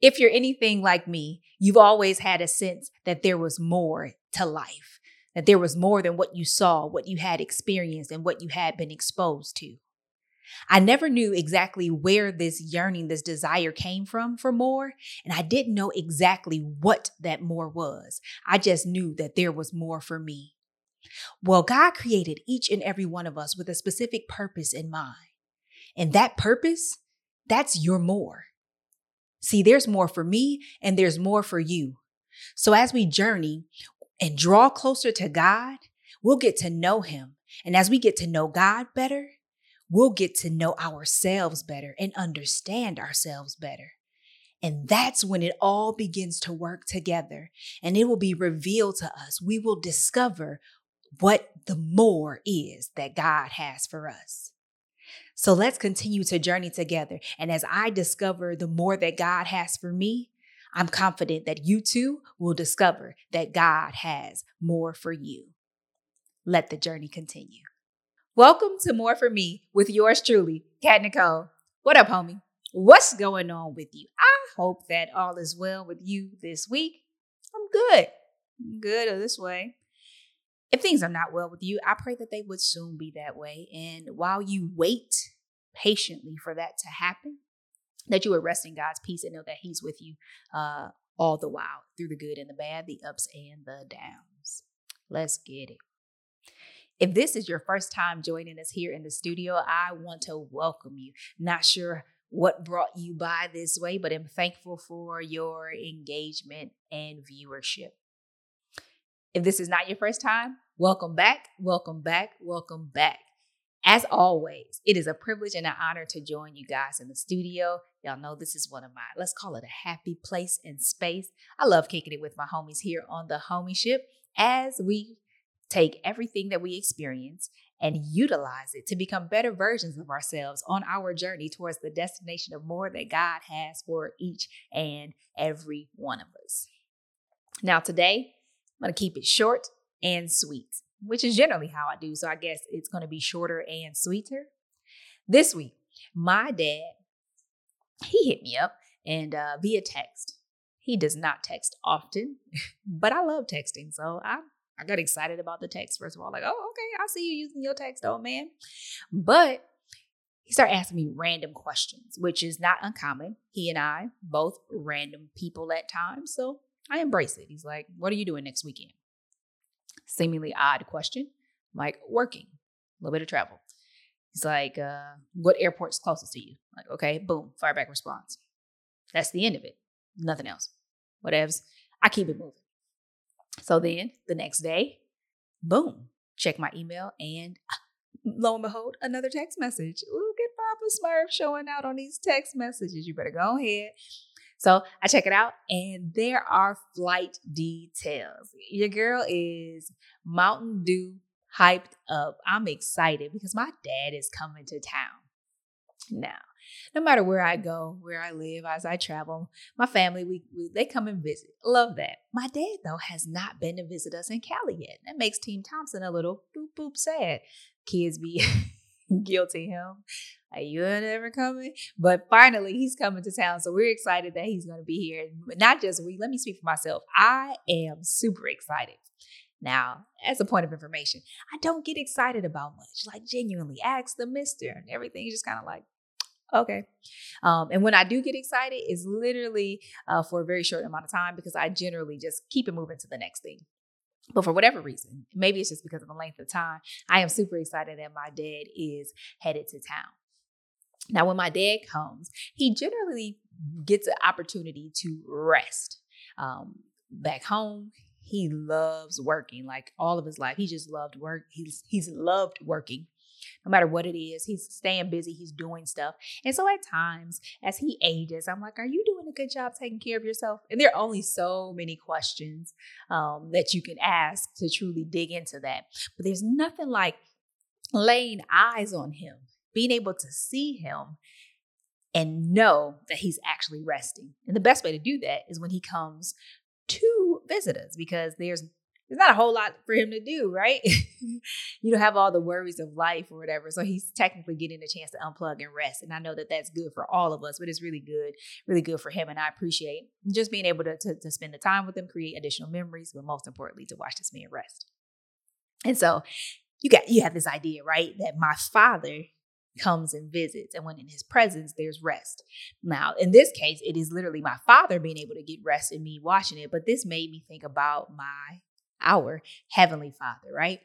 If you're anything like me, you've always had a sense that there was more to life, that there was more than what you saw, what you had experienced, and what you had been exposed to. I never knew exactly where this yearning, this desire came from for more, and I didn't know exactly what that more was. I just knew that there was more for me. Well, God created each and every one of us with a specific purpose in mind. And that purpose, that's your more. See, there's more for me and there's more for you. So as we journey and draw closer to God, we'll get to know Him. And as we get to know God better, we'll get to know ourselves better and understand ourselves better. And that's when it all begins to work together and it will be revealed to us. We will discover what the more is that God has for us. So let's continue to journey together. And as I discover the more that God has for me, I'm confident that you too will discover that God has more for you. Let the journey continue. Welcome to More For Me with yours truly, Kat Nicole. What up, homie? What's going on with you? I hope that all is well with you this week. I'm good. I'm good this way. If things are not well with you, I pray that they would soon be that way. And while you wait patiently for that to happen, that you would rest in God's peace and know that He's with you uh, all the while through the good and the bad, the ups and the downs. Let's get it. If this is your first time joining us here in the studio, I want to welcome you. Not sure what brought you by this way, but I'm thankful for your engagement and viewership. If this is not your first time, welcome back, welcome back, welcome back. As always, it is a privilege and an honor to join you guys in the studio. Y'all know this is one of my, let's call it a happy place and space. I love kicking it with my homies here on the homieship as we take everything that we experience and utilize it to become better versions of ourselves on our journey towards the destination of more that God has for each and every one of us. Now, today, I'm going to keep it short and sweet, which is generally how I do. So I guess it's going to be shorter and sweeter. This week, my dad, he hit me up and uh, via text. He does not text often, but I love texting. So I I got excited about the text, first of all, like, oh, okay, I see you using your text, old man. But he started asking me random questions, which is not uncommon. He and I, both random people at times. So I embrace it. He's like, what are you doing next weekend? Seemingly odd question. I'm like, working, a little bit of travel. He's like, uh, what airport's closest to you? I'm like, okay, boom, fireback response. That's the end of it. Nothing else. Whatevs. I keep it moving. So then the next day, boom, check my email and lo and behold, another text message. Look at Papa Smurf showing out on these text messages. You better go ahead. So I check it out, and there are flight details. Your girl is Mountain Dew hyped up. I'm excited because my dad is coming to town. Now, no matter where I go, where I live, as I travel, my family, we, we, they come and visit. Love that. My dad, though, has not been to visit us in Cali yet. That makes Team Thompson a little boop boop sad. Kids be guilty him. Are you ever coming? But finally, he's coming to town. So we're excited that he's going to be here. But not just we, let me speak for myself. I am super excited. Now, as a point of information, I don't get excited about much. Like genuinely, ask the mister and everything. He's just kind of like, okay. Um, and when I do get excited, it's literally uh, for a very short amount of time because I generally just keep it moving to the next thing. But for whatever reason, maybe it's just because of the length of time, I am super excited that my dad is headed to town. Now, when my dad comes, he generally gets an opportunity to rest. Um, back home, he loves working like all of his life. He just loved work. He's he's loved working no matter what it is. He's staying busy, he's doing stuff. And so at times, as he ages, I'm like, Are you doing a good job taking care of yourself? And there are only so many questions um, that you can ask to truly dig into that. But there's nothing like laying eyes on him, being able to see him and know that he's actually resting. And the best way to do that is when he comes to visit us because there's there's not a whole lot for him to do, right? you don't have all the worries of life or whatever. So he's technically getting a chance to unplug and rest. And I know that that's good for all of us, but it's really good, really good for him. And I appreciate just being able to, to, to spend the time with him, create additional memories, but most importantly, to watch this man rest. And so you got you have this idea, right? That my father comes and visits. And when in his presence, there's rest. Now, in this case, it is literally my father being able to get rest in me watching it. But this made me think about my, our heavenly father, right?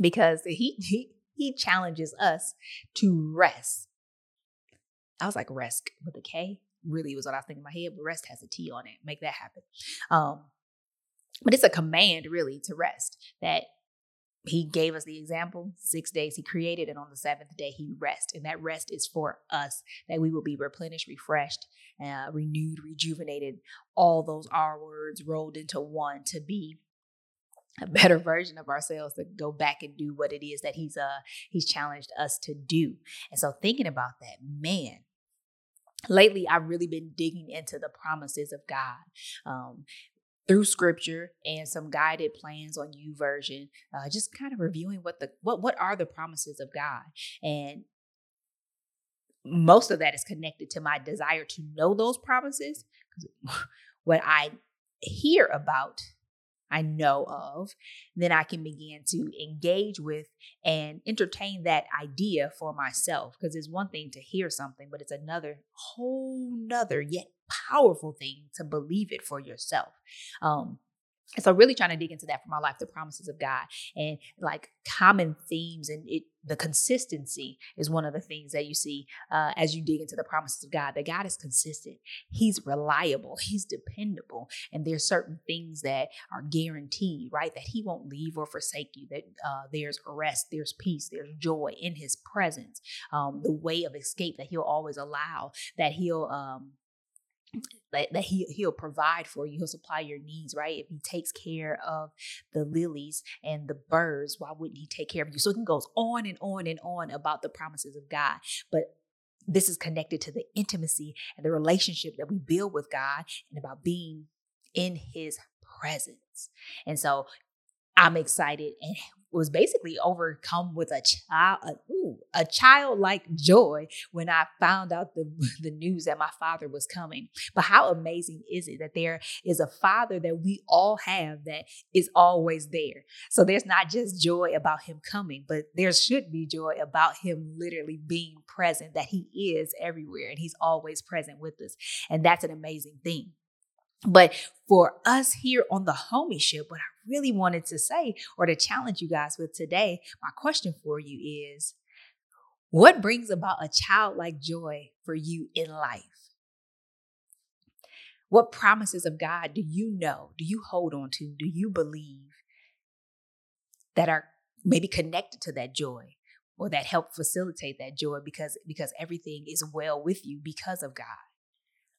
Because he, he, he challenges us to rest. I was like, rest with a K. Really was what I was thinking in my head, but rest has a T on it. Make that happen. Um, but it's a command, really, to rest. That he gave us the example six days he created and on the seventh day he rest and that rest is for us that we will be replenished refreshed uh, renewed rejuvenated all those r words rolled into one to be a better version of ourselves to go back and do what it is that he's uh he's challenged us to do. And so thinking about that man lately i've really been digging into the promises of god. Um, through scripture and some guided plans on YouVersion uh, just kind of reviewing what the what what are the promises of god. And most of that is connected to my desire to know those promises what i hear about I know of, then I can begin to engage with and entertain that idea for myself. Because it's one thing to hear something, but it's another whole nother yet powerful thing to believe it for yourself. Um, and so really trying to dig into that for my life, the promises of God and like common themes and it the consistency is one of the things that you see uh, as you dig into the promises of God. That God is consistent, He's reliable, He's dependable, and there's certain things that are guaranteed, right? That He won't leave or forsake you. That uh, there's rest, there's peace, there's joy in His presence. Um, the way of escape that He'll always allow. That He'll um, that, that he he'll provide for you. He'll supply your needs right? If he takes care of the lilies and the birds why wouldn't he take care of you? So it goes on and on and on about the promises of god. But this is connected to the intimacy and the relationship that we build with god and about being in his presence. And so i'm excited and was basically overcome with a child, a, ooh, a childlike joy when I found out the, the news that my father was coming. But how amazing is it that there is a father that we all have that is always there? So there's not just joy about him coming, but there should be joy about him literally being present, that he is everywhere and he's always present with us. And that's an amazing thing. But for us here on the homie what I really wanted to say or to challenge you guys with today, my question for you is what brings about a childlike joy for you in life? What promises of God do you know? Do you hold on to? Do you believe that are maybe connected to that joy or that help facilitate that joy because because everything is well with you because of God?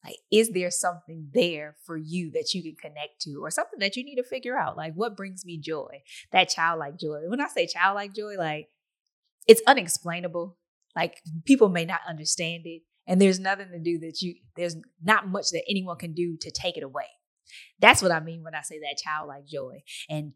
Like, is there something there for you that you can connect to or something that you need to figure out? Like, what brings me joy? That childlike joy. When I say childlike joy, like, it's unexplainable. Like, people may not understand it. And there's nothing to do that you, there's not much that anyone can do to take it away. That's what I mean when I say that childlike joy. And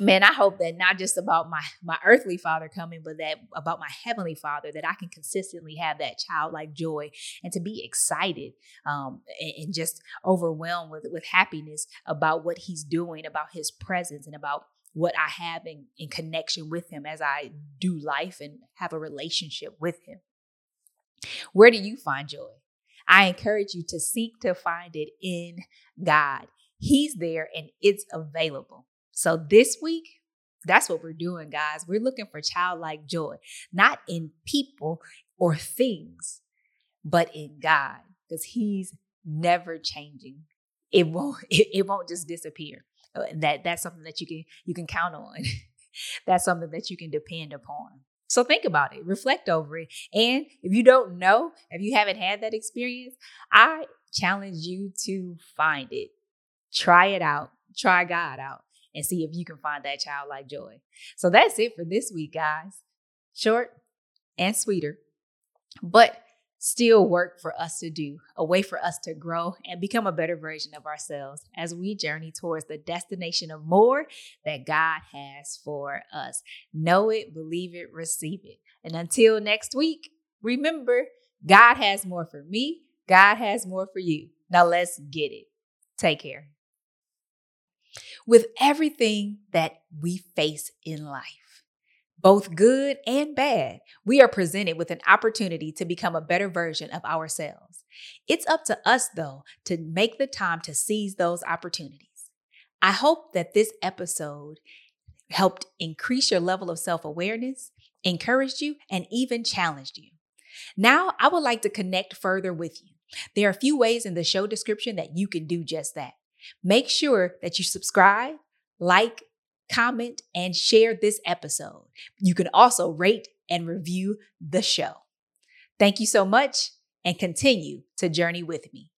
man i hope that not just about my my earthly father coming but that about my heavenly father that i can consistently have that childlike joy and to be excited um, and, and, just overwhelmed with with happiness about what he's doing about his presence and about what i have in, in connection with him as i do life and have a relationship with him. Where do you find joy? I encourage you to seek to find it in god. He's there and it's available so this week, that's what we're doing, guys. We're looking for childlike joy, not in people or things, but in God, because He's never changing. It won't. It, it won't just disappear. Uh, that that's something that you can you can count on. that's something that you can depend upon. So think about it, reflect over it. And if you don't know, if you haven't had that experience, I challenge you to find it. Try it out. Try God out and see if you can find that childlike joy. So that's it for this week, guys. Short and sweeter. But still work for us to do, a way for us to grow and become a better version of ourselves as we journey towards the destination of more that God has for us. Know it, believe it, receive it. And until next week, remember God has more for me, God has more for you. Now let's get it. Take care. With everything that we face in life, both good and bad, we are presented with an opportunity to become a better version of ourselves. It's up to us, though, to make the time to seize those opportunities. I hope that this episode helped increase your level of self awareness, encouraged you, and even challenged you. Now, I would like to connect further with you. There are a few ways in the show description that you can do just that. Make sure that you subscribe, like, comment, and share this episode. You can also rate and review the show. Thank you so much and continue to journey with me.